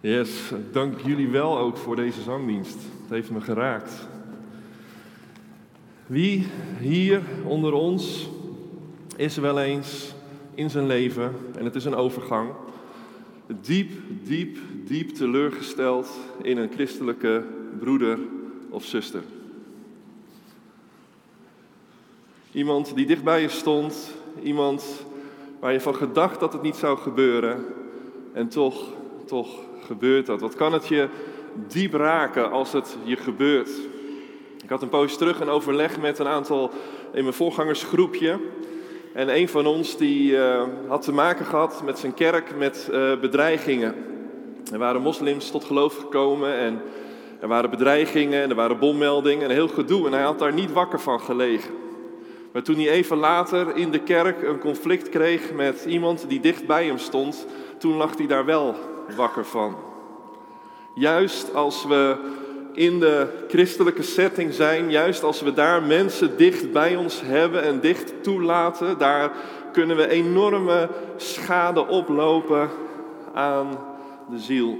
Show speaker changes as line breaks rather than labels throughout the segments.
Yes, dank jullie wel ook voor deze zangdienst. Het heeft me geraakt. Wie hier onder ons is wel eens in zijn leven, en het is een overgang, diep, diep, diep teleurgesteld in een christelijke broeder of zuster? Iemand die dichtbij je stond, iemand waar je van gedacht dat het niet zou gebeuren en toch, toch gebeurt dat? Wat kan het je diep raken als het je gebeurt? Ik had een poos terug een overleg met een aantal in mijn voorgangersgroepje. En een van ons die uh, had te maken gehad met zijn kerk met uh, bedreigingen. Er waren moslims tot geloof gekomen en er waren bedreigingen en er waren bommeldingen en heel gedoe. En hij had daar niet wakker van gelegen. Maar toen hij even later in de kerk een conflict kreeg met iemand die dicht bij hem stond, toen lag hij daar wel wakker van. Juist als we in de christelijke setting zijn, juist als we daar mensen dicht bij ons hebben en dicht toelaten, daar kunnen we enorme schade oplopen aan de ziel.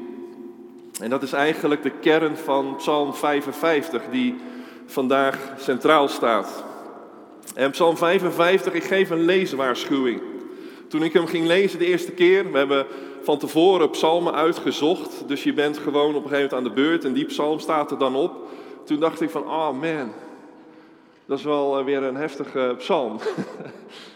En dat is eigenlijk de kern van Psalm 55, die vandaag centraal staat. En Psalm 55, ik geef een leeswaarschuwing. Toen ik hem ging lezen de eerste keer, we hebben van tevoren psalmen uitgezocht. Dus je bent gewoon op een gegeven moment aan de beurt en die psalm staat er dan op. Toen dacht ik van, oh man, dat is wel eh, weer een heftige psalm.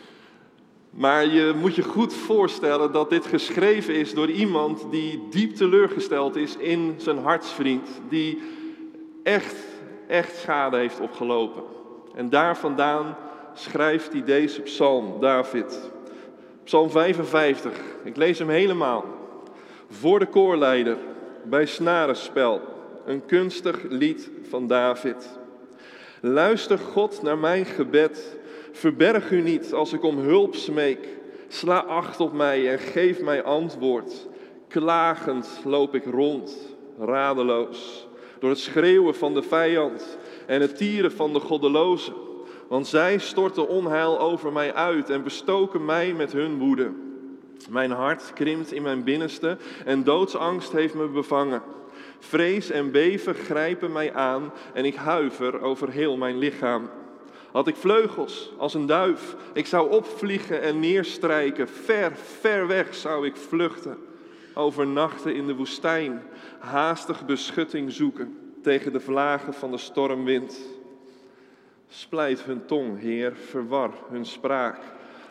maar je moet je goed voorstellen dat dit geschreven is door iemand die diep teleurgesteld is in zijn hartsvriend. Die echt, echt schade heeft opgelopen. En daar vandaan schrijft hij deze psalm, David. Psalm 55, ik lees hem helemaal. Voor de koorleider, bij snarenspel, een kunstig lied van David. Luister God naar mijn gebed, verberg u niet als ik om hulp smeek. Sla acht op mij en geef mij antwoord. Klagend loop ik rond, radeloos, door het schreeuwen van de vijand en het tieren van de goddelozen. Want zij storten onheil over mij uit en bestoken mij met hun woede. Mijn hart krimpt in mijn binnenste en doodsangst heeft me bevangen. Vrees en beven grijpen mij aan en ik huiver over heel mijn lichaam. Had ik vleugels als een duif, ik zou opvliegen en neerstrijken. Ver, ver weg zou ik vluchten. Overnachten in de woestijn, haastig beschutting zoeken tegen de vlagen van de stormwind. Splijt hun tong, Heer, verwar hun spraak.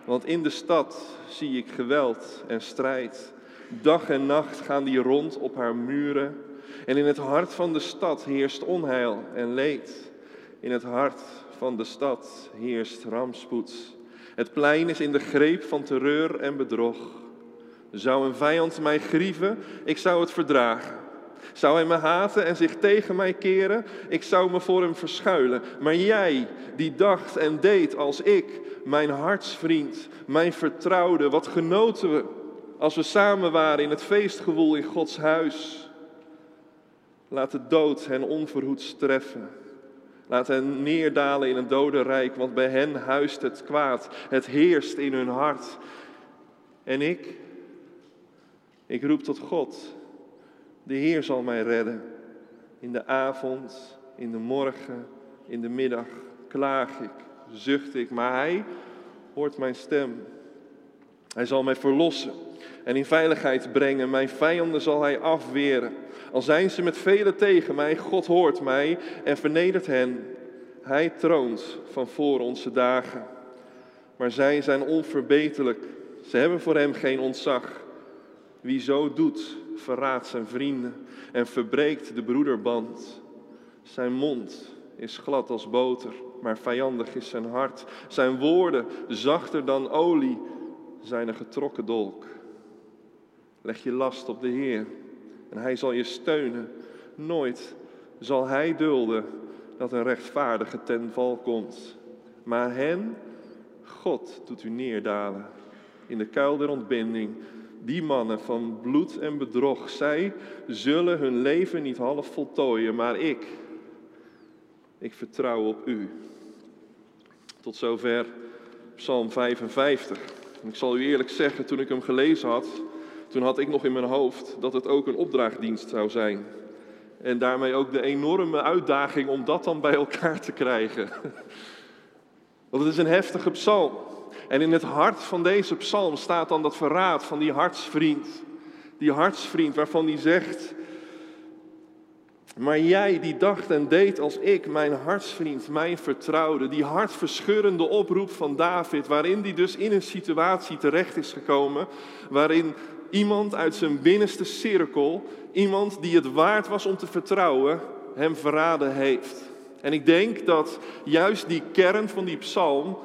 Want in de stad zie ik geweld en strijd. Dag en nacht gaan die rond op haar muren. En in het hart van de stad heerst onheil en leed. In het hart van de stad heerst rampspoed. Het plein is in de greep van terreur en bedrog. Zou een vijand mij grieven, ik zou het verdragen. Zou hij me haten en zich tegen mij keren? Ik zou me voor hem verschuilen. Maar jij, die dacht en deed als ik, mijn hartsvriend, mijn vertrouwde, wat genoten we als we samen waren in het feestgewoel in Gods huis. Laat de dood hen onverhoeds treffen. Laat hen neerdalen in een dodenrijk, want bij hen huist het kwaad. Het heerst in hun hart. En ik, ik roep tot God. De Heer zal mij redden. In de avond, in de morgen, in de middag klaag ik, zucht ik, maar Hij hoort mijn stem. Hij zal mij verlossen en in veiligheid brengen. Mijn vijanden zal Hij afweren. Al zijn ze met velen tegen mij, God hoort mij en vernedert hen. Hij troont van voor onze dagen. Maar zij zijn onverbeterlijk. Ze hebben voor Hem geen ontzag. Wie zo doet, verraadt zijn vrienden en verbreekt de broederband. Zijn mond is glad als boter, maar vijandig is zijn hart. Zijn woorden zachter dan olie, zijn een getrokken dolk. Leg je last op de Heer en Hij zal je steunen. Nooit zal Hij dulden dat een rechtvaardige ten val komt. Maar hen, God, doet u neerdalen in de kuil der ontbinding die mannen van bloed en bedrog, zij zullen hun leven niet half voltooien, maar ik, ik vertrouw op u. Tot zover Psalm 55. Ik zal u eerlijk zeggen, toen ik hem gelezen had, toen had ik nog in mijn hoofd dat het ook een opdrachtdienst zou zijn. En daarmee ook de enorme uitdaging om dat dan bij elkaar te krijgen. Want het is een heftige psalm. En in het hart van deze psalm staat dan dat verraad van die hartsvriend. Die hartsvriend waarvan hij zegt, maar jij die dacht en deed als ik, mijn hartsvriend, mijn vertrouwde, die hartverscheurende oproep van David, waarin hij dus in een situatie terecht is gekomen, waarin iemand uit zijn binnenste cirkel, iemand die het waard was om te vertrouwen, hem verraden heeft. En ik denk dat juist die kern van die psalm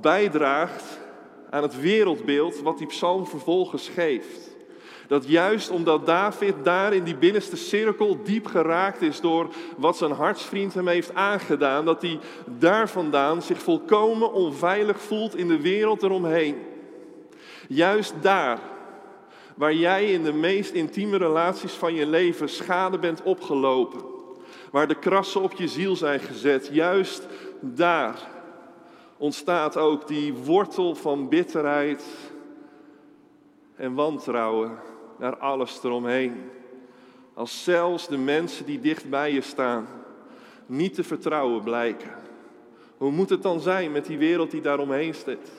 bijdraagt aan het wereldbeeld wat die psalm vervolgens geeft. Dat juist omdat David daar in die binnenste cirkel diep geraakt is door wat zijn hartsvriend hem heeft aangedaan, dat hij daar vandaan zich volkomen onveilig voelt in de wereld eromheen. Juist daar, waar jij in de meest intieme relaties van je leven schade bent opgelopen, waar de krassen op je ziel zijn gezet, juist daar ontstaat ook die wortel van bitterheid en wantrouwen naar alles eromheen. Als zelfs de mensen die dicht bij je staan niet te vertrouwen blijken. Hoe moet het dan zijn met die wereld die daaromheen staat?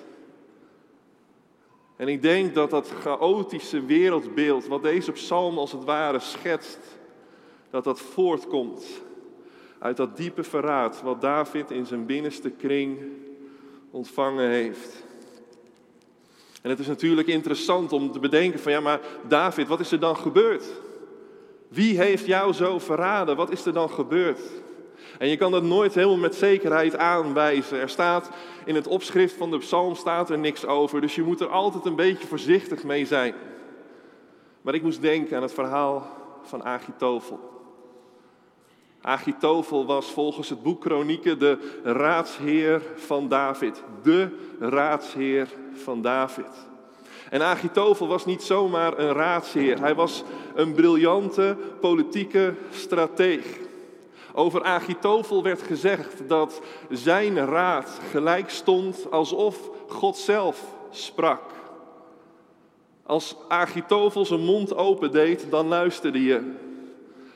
En ik denk dat dat chaotische wereldbeeld, wat deze psalm als het ware schetst, dat dat voortkomt uit dat diepe verraad wat David in zijn binnenste kring ontvangen heeft. En het is natuurlijk interessant om te bedenken van ja, maar David, wat is er dan gebeurd? Wie heeft jou zo verraden? Wat is er dan gebeurd? En je kan dat nooit helemaal met zekerheid aanwijzen. Er staat in het opschrift van de psalm staat er niks over, dus je moet er altijd een beetje voorzichtig mee zijn. Maar ik moest denken aan het verhaal van Agitofel. Agitofel was volgens het boek Kronieken de raadsheer van David. De raadsheer van David. En Agitofel was niet zomaar een raadsheer. Hij was een briljante politieke strateeg. Over Agitofel werd gezegd dat zijn raad gelijk stond alsof God zelf sprak. Als Agitofel zijn mond opendeed, dan luisterde je.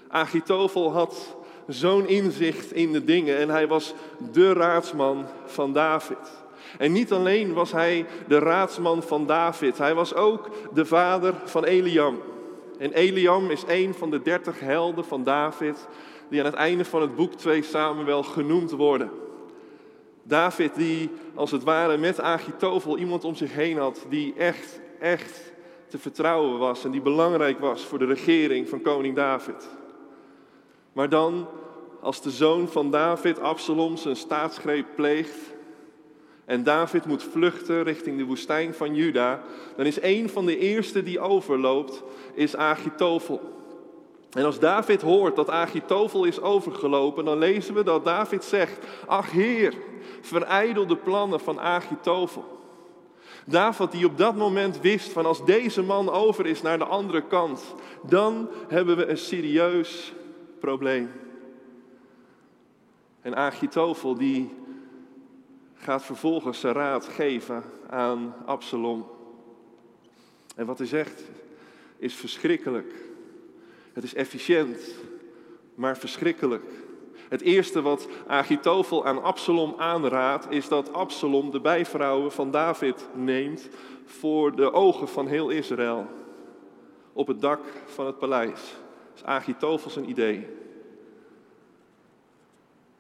Agitofel had zo'n inzicht in de dingen en hij was de raadsman van David. En niet alleen was hij de raadsman van David, hij was ook de vader van Eliam. En Eliam is een van de dertig helden van David die aan het einde van het boek 2 Samuel genoemd worden. David die als het ware met Agitofel iemand om zich heen had die echt, echt te vertrouwen was en die belangrijk was voor de regering van koning David. Maar dan, als de zoon van David, Absalom, zijn staatsgreep pleegt en David moet vluchten richting de woestijn van Juda, dan is een van de eerste die overloopt, is Agitofel. En als David hoort dat Agitofel is overgelopen, dan lezen we dat David zegt, ach Heer, verijdel de plannen van Agitofel. David die op dat moment wist van als deze man over is naar de andere kant, dan hebben we een serieus probleem. En Agitofel die gaat vervolgens zijn raad geven aan Absalom. En wat hij zegt is verschrikkelijk. Het is efficiënt, maar verschrikkelijk. Het eerste wat Agitofel aan Absalom aanraadt, is dat Absalom de bijvrouwen van David neemt voor de ogen van heel Israël. Op het dak van het paleis is Agitofel zijn idee.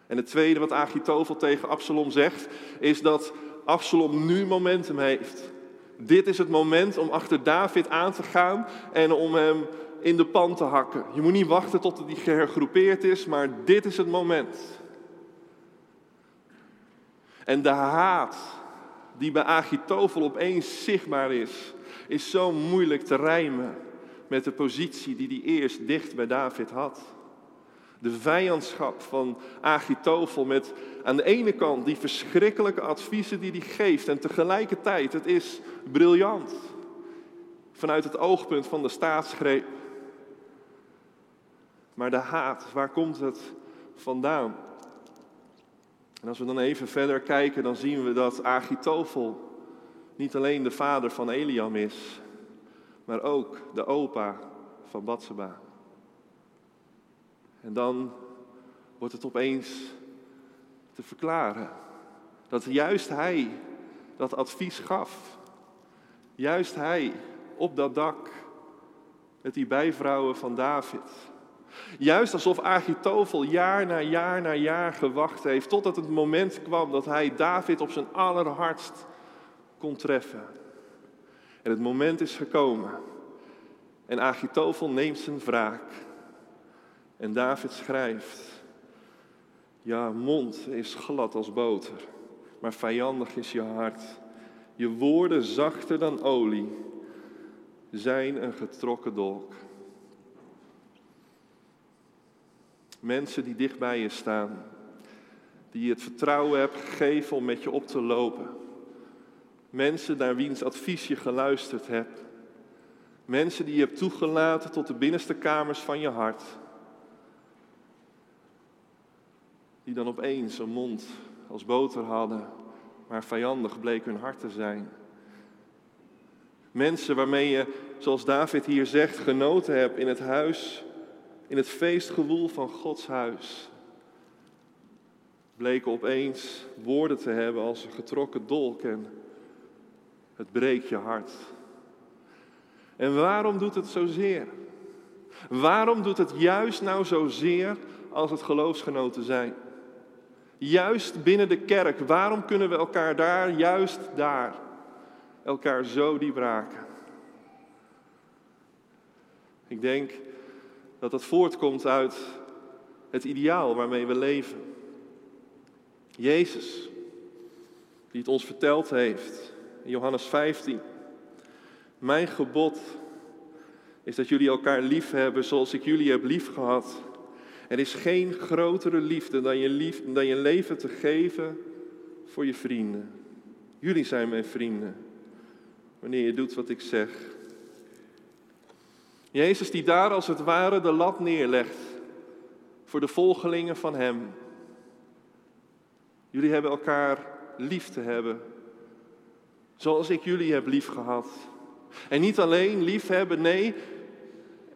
En het tweede wat Agitofel tegen Absalom zegt, is dat Absalom nu momentum heeft. Dit is het moment om achter David aan te gaan en om hem in de pan te hakken. Je moet niet wachten tot hij gehergroepeerd is, maar dit is het moment. En de haat die bij Agitofel opeens zichtbaar is, is zo moeilijk te rijmen met de positie die hij eerst dicht bij David had. De vijandschap van Agitofel met aan de ene kant die verschrikkelijke adviezen die hij geeft en tegelijkertijd het is briljant vanuit het oogpunt van de staatsgreep. Maar de haat, waar komt het vandaan? En als we dan even verder kijken, dan zien we dat Agitofel niet alleen de vader van Eliam is, maar ook de opa van Batseba. En dan wordt het opeens te verklaren dat juist hij dat advies gaf. Juist hij op dat dak met die bijvrouwen van David. Juist alsof Agitofel jaar na jaar na jaar gewacht heeft totdat het moment kwam dat hij David op zijn allerhardst kon treffen. En het moment is gekomen. En Agitofel neemt zijn wraak. En David schrijft: Ja, mond is glad als boter, maar vijandig is je hart. Je woorden zachter dan olie zijn een getrokken dolk. Mensen die dicht bij je staan, die je het vertrouwen hebt gegeven om met je op te lopen. Mensen naar wiens advies je geluisterd hebt. Mensen die je hebt toegelaten tot de binnenste kamers van je hart. Die dan opeens een mond als boter hadden, maar vijandig bleek hun hart te zijn. Mensen waarmee je, zoals David hier zegt, genoten hebt in het huis, in het feestgewoel van Gods huis. Bleken opeens woorden te hebben als een getrokken dolk en het breekt je hart. En waarom doet het zozeer? Waarom doet het juist nou zozeer als het geloofsgenoten zijn? Juist binnen de kerk, waarom kunnen we elkaar daar, juist daar, elkaar zo diep raken? Ik denk dat dat voortkomt uit het ideaal waarmee we leven. Jezus, die het ons verteld heeft Johannes 15. Mijn gebod is dat jullie elkaar lief hebben zoals ik jullie heb lief gehad. Er is geen grotere liefde dan je, lief, dan je leven te geven voor je vrienden. Jullie zijn mijn vrienden. Wanneer je doet wat ik zeg. Jezus die daar als het ware de lat neerlegt voor de volgelingen van Hem. Jullie hebben elkaar lief te hebben, zoals ik jullie heb lief gehad. En niet alleen lief hebben, nee,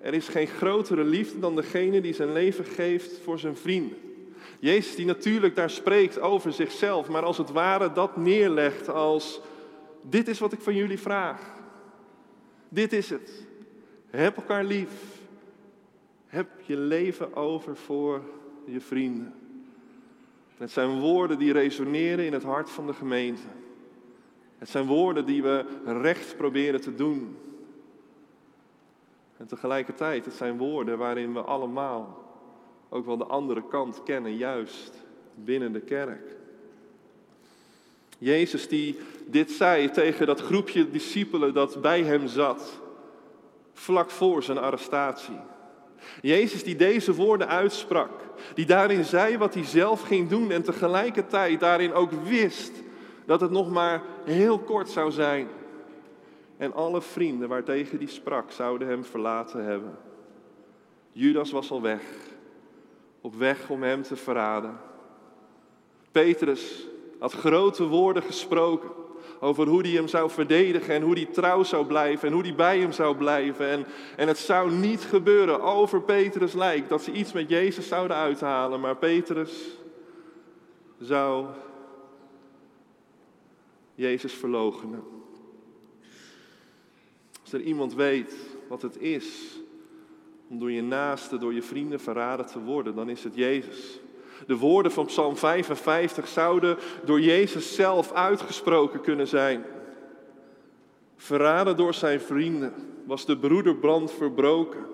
er is geen grotere liefde dan degene die zijn leven geeft voor zijn vrienden. Jezus die natuurlijk daar spreekt over zichzelf, maar als het ware dat neerlegt als, dit is wat ik van jullie vraag. Dit is het. Heb elkaar lief. Heb je leven over voor je vrienden. Het zijn woorden die resoneren in het hart van de gemeente. Het zijn woorden die we recht proberen te doen. En tegelijkertijd, het zijn woorden waarin we allemaal ook wel de andere kant kennen, juist binnen de kerk. Jezus die dit zei tegen dat groepje discipelen dat bij hem zat, vlak voor zijn arrestatie. Jezus die deze woorden uitsprak, die daarin zei wat hij zelf ging doen en tegelijkertijd daarin ook wist dat het nog maar heel kort zou zijn. En alle vrienden waartegen die sprak zouden hem verlaten hebben. Judas was al weg, op weg om hem te verraden. Petrus had grote woorden gesproken over hoe hij hem zou verdedigen en hoe hij trouw zou blijven en hoe hij bij hem zou blijven. En, en het zou niet gebeuren over Petrus lijk dat ze iets met Jezus zouden uithalen, maar Petrus zou Jezus verloochenen. Als er iemand weet wat het is om door je naasten, door je vrienden verraden te worden, dan is het Jezus. De woorden van Psalm 55 zouden door Jezus zelf uitgesproken kunnen zijn. Verraden door zijn vrienden was de broederbrand verbroken.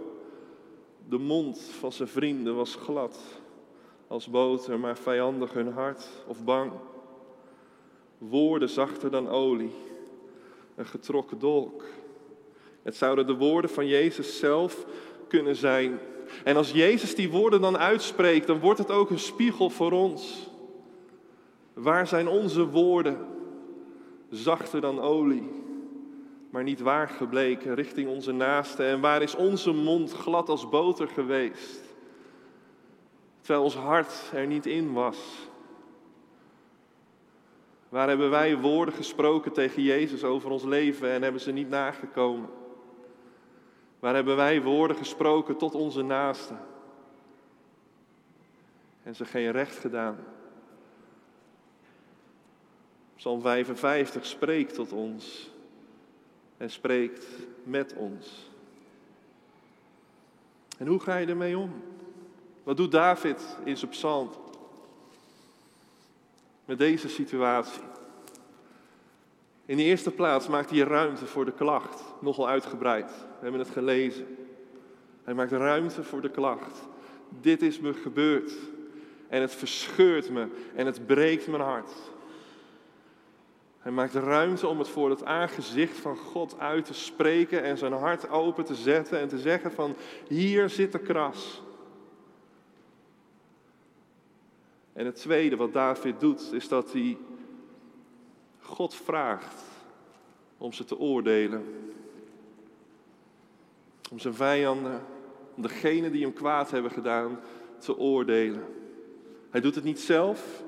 De mond van zijn vrienden was glad als boter, maar vijandig hun hart of bang. Woorden zachter dan olie, een getrokken dolk. Het zouden de woorden van Jezus zelf kunnen zijn. En als Jezus die woorden dan uitspreekt, dan wordt het ook een spiegel voor ons. Waar zijn onze woorden? Zachter dan olie, maar niet waar gebleken richting onze naasten. En waar is onze mond glad als boter geweest? Terwijl ons hart er niet in was. Waar hebben wij woorden gesproken tegen Jezus over ons leven en hebben ze niet nagekomen? Waar hebben wij woorden gesproken tot onze naasten? En ze geen recht gedaan. Psalm 55 spreekt tot ons en spreekt met ons. En hoe ga je ermee om? Wat doet David in zijn psalm? Met deze situatie. In de eerste plaats maakt hij ruimte voor de klacht, nogal uitgebreid. We hebben het gelezen. Hij maakt ruimte voor de klacht. Dit is me gebeurd. En het verscheurt me en het breekt mijn hart. Hij maakt ruimte om het voor het aangezicht van God uit te spreken en zijn hart open te zetten en te zeggen van hier zit de kras. En het tweede wat David doet is dat hij God vraagt om ze te oordelen. Om zijn vijanden, om degenen die hem kwaad hebben gedaan, te oordelen. Hij doet het niet zelf,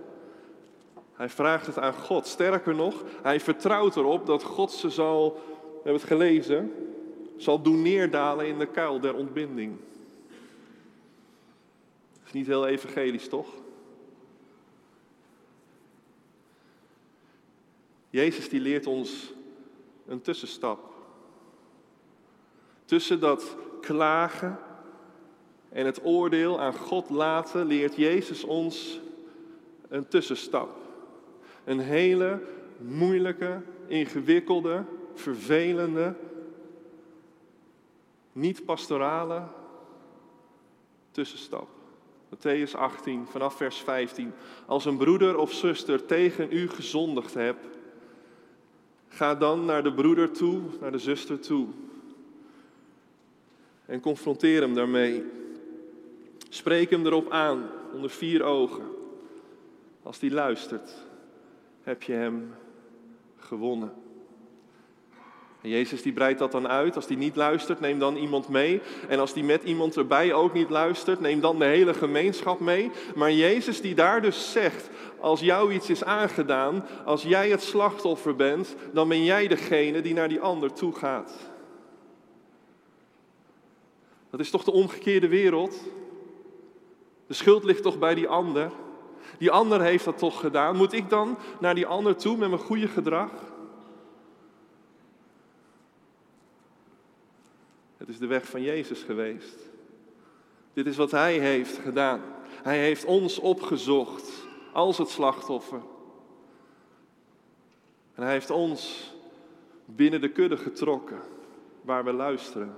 hij vraagt het aan God. Sterker nog, hij vertrouwt erop dat God ze zal, we hebben het gelezen, zal doen neerdalen in de kuil der ontbinding. Dat is niet heel evangelisch, toch? Jezus die leert ons een tussenstap. Tussen dat klagen en het oordeel aan God laten, leert Jezus ons een tussenstap. Een hele moeilijke, ingewikkelde, vervelende, niet pastorale tussenstap. Matthäus 18, vanaf vers 15. Als een broeder of zuster tegen u gezondigd hebt, ga dan naar de broeder toe, naar de zuster toe. En confronteer hem daarmee. Spreek hem erop aan, onder vier ogen. Als die luistert, heb je hem gewonnen. En Jezus die breidt dat dan uit. Als die niet luistert, neem dan iemand mee. En als die met iemand erbij ook niet luistert, neem dan de hele gemeenschap mee. Maar Jezus die daar dus zegt, als jou iets is aangedaan, als jij het slachtoffer bent, dan ben jij degene die naar die ander toe gaat. Dat is toch de omgekeerde wereld? De schuld ligt toch bij die ander? Die ander heeft dat toch gedaan. Moet ik dan naar die ander toe met mijn goede gedrag? Het is de weg van Jezus geweest. Dit is wat Hij heeft gedaan. Hij heeft ons opgezocht als het slachtoffer. En Hij heeft ons binnen de kudde getrokken waar we luisteren.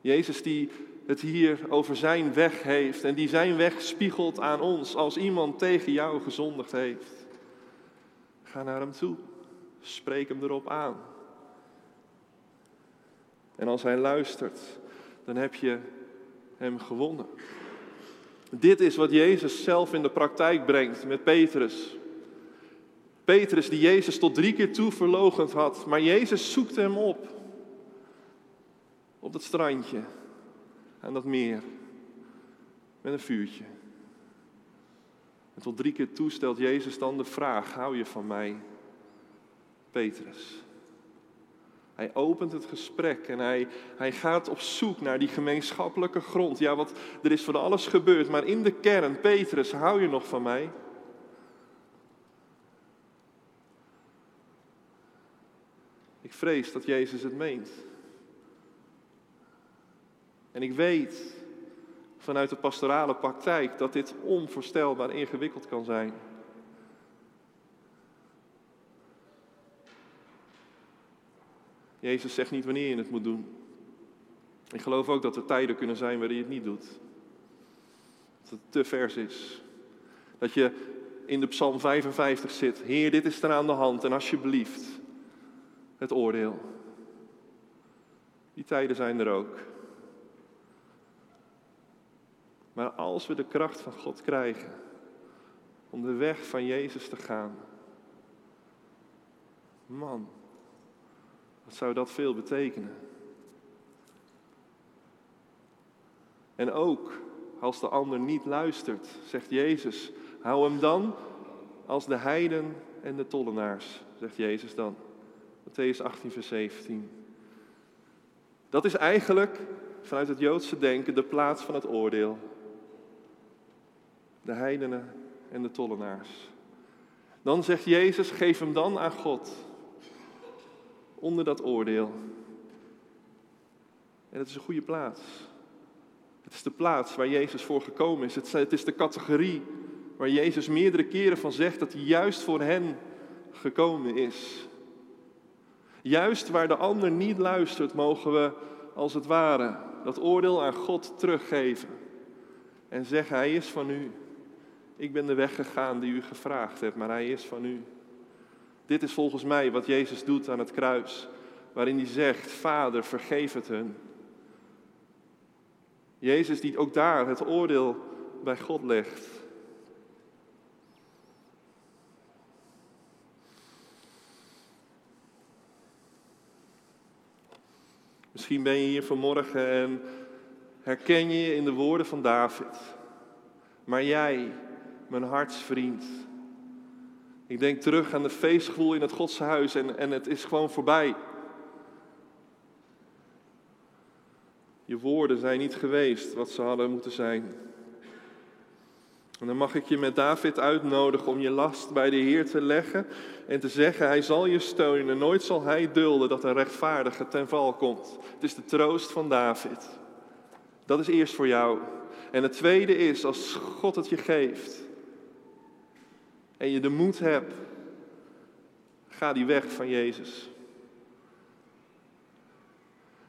Jezus die het hier over zijn weg heeft en die zijn weg spiegelt aan ons als iemand tegen jou gezondigd heeft. Ga naar hem toe, spreek hem erop aan. En als hij luistert, dan heb je hem gewonnen. Dit is wat Jezus zelf in de praktijk brengt met Petrus. Petrus die Jezus tot drie keer toe verlogend had, maar Jezus zoekt hem op. Op dat strandje, aan dat meer, met een vuurtje. En tot drie keer toe stelt Jezus dan de vraag, hou je van mij, Petrus? Hij opent het gesprek en hij, hij gaat op zoek naar die gemeenschappelijke grond. Ja, wat, er is van alles gebeurd, maar in de kern, Petrus, hou je nog van mij? Ik vrees dat Jezus het meent. En ik weet vanuit de pastorale praktijk dat dit onvoorstelbaar ingewikkeld kan zijn. Jezus zegt niet wanneer je het moet doen. Ik geloof ook dat er tijden kunnen zijn waarin je het niet doet. Dat het te vers is. Dat je in de Psalm 55 zit. Heer, dit is er aan de hand en alsjeblieft het oordeel. Die tijden zijn er ook. Maar als we de kracht van God krijgen om de weg van Jezus te gaan, man, wat zou dat veel betekenen? En ook als de ander niet luistert, zegt Jezus, hou hem dan als de heiden en de tollenaars, zegt Jezus dan. Matthäus 18, vers 17. Dat is eigenlijk vanuit het Joodse denken de plaats van het oordeel. De heidenen en de tollenaars. Dan zegt Jezus, geef hem dan aan God. Onder dat oordeel. En het is een goede plaats. Het is de plaats waar Jezus voor gekomen is. Het is de categorie waar Jezus meerdere keren van zegt dat hij juist voor hen gekomen is. Juist waar de ander niet luistert, mogen we als het ware dat oordeel aan God teruggeven. En zeggen, Hij is van u. Ik ben de weg gegaan die u gevraagd hebt, maar Hij is van u. Dit is volgens mij wat Jezus doet aan het kruis, waarin hij zegt, Vader, vergeef het hun. Jezus die ook daar het oordeel bij God legt. Misschien ben je hier vanmorgen en herken je je in de woorden van David. Maar jij, mijn hartsvriend. Ik denk terug aan de feestgevoel in het Godse huis en, en het is gewoon voorbij. Je woorden zijn niet geweest wat ze hadden moeten zijn. En dan mag ik je met David uitnodigen om je last bij de Heer te leggen en te zeggen, Hij zal je steunen. Nooit zal Hij dulden dat een rechtvaardige ten val komt. Het is de troost van David. Dat is eerst voor jou. En het tweede is, als God het je geeft en je de moed hebt, ga die weg van Jezus.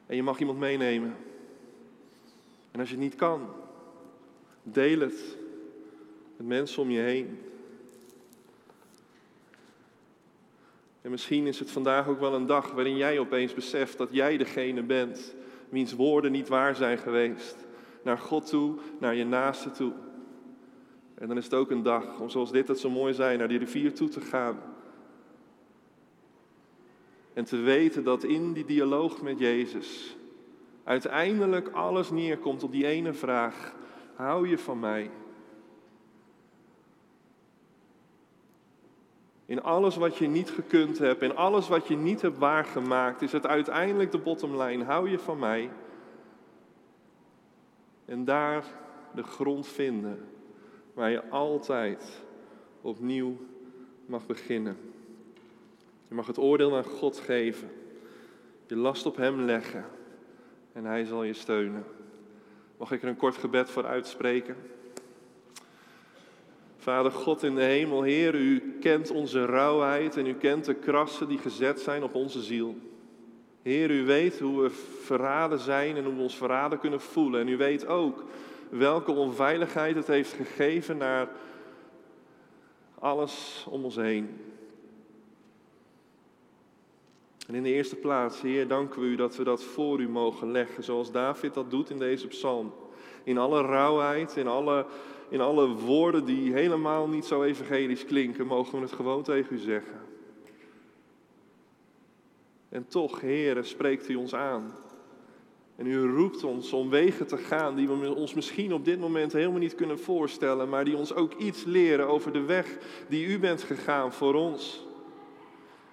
En je mag iemand meenemen. En als je het niet kan, deel het met mensen om je heen. En misschien is het vandaag ook wel een dag waarin jij opeens beseft dat jij degene bent wiens woorden niet waar zijn geweest. Naar God toe, naar je naaste toe. En dan is het ook een dag om zoals dit het zo mooi zijn, naar die rivier toe te gaan. En te weten dat in die dialoog met Jezus uiteindelijk alles neerkomt op die ene vraag. Hou je van mij? In alles wat je niet gekund hebt, in alles wat je niet hebt waargemaakt, is het uiteindelijk de bottomline. Hou je van mij? En daar de grond vinden waar je altijd opnieuw mag beginnen. Je mag het oordeel aan God geven, je last op Hem leggen en Hij zal je steunen. Mag ik er een kort gebed voor uitspreken? Vader God in de hemel, Heer, u kent onze rauwheid en u kent de krassen die gezet zijn op onze ziel. Heer, u weet hoe we verraden zijn en hoe we ons verraden kunnen voelen. En u weet ook welke onveiligheid het heeft gegeven naar alles om ons heen. En in de eerste plaats, Heer, danken we u dat we dat voor u mogen leggen, zoals David dat doet in deze psalm. In alle rauwheid, in alle in alle woorden die helemaal niet zo evangelisch klinken, mogen we het gewoon tegen u zeggen. En toch, Heer, spreekt u ons aan. En u roept ons om wegen te gaan die we ons misschien op dit moment helemaal niet kunnen voorstellen, maar die ons ook iets leren over de weg die u bent gegaan voor ons.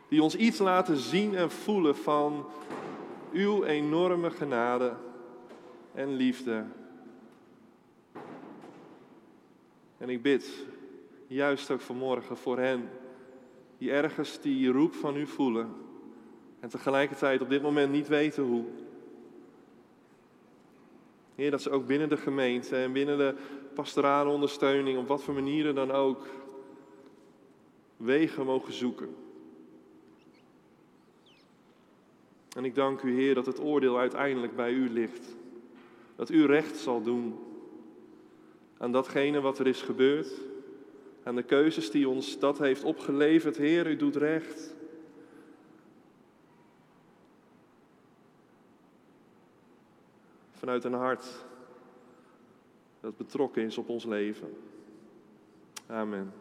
Die ons iets laten zien en voelen van uw enorme genade en liefde En ik bid, juist ook vanmorgen voor hen die ergens die roep van u voelen en tegelijkertijd op dit moment niet weten hoe. Heer, dat ze ook binnen de gemeente en binnen de pastorale ondersteuning, op wat voor manieren dan ook, wegen mogen zoeken. En ik dank u, Heer, dat het oordeel uiteindelijk bij u ligt. Dat u recht zal doen aan datgene wat er is gebeurd, aan de keuzes die ons dat heeft opgeleverd. Heer, u doet recht. Vanuit een hart dat betrokken is op ons leven. Amen.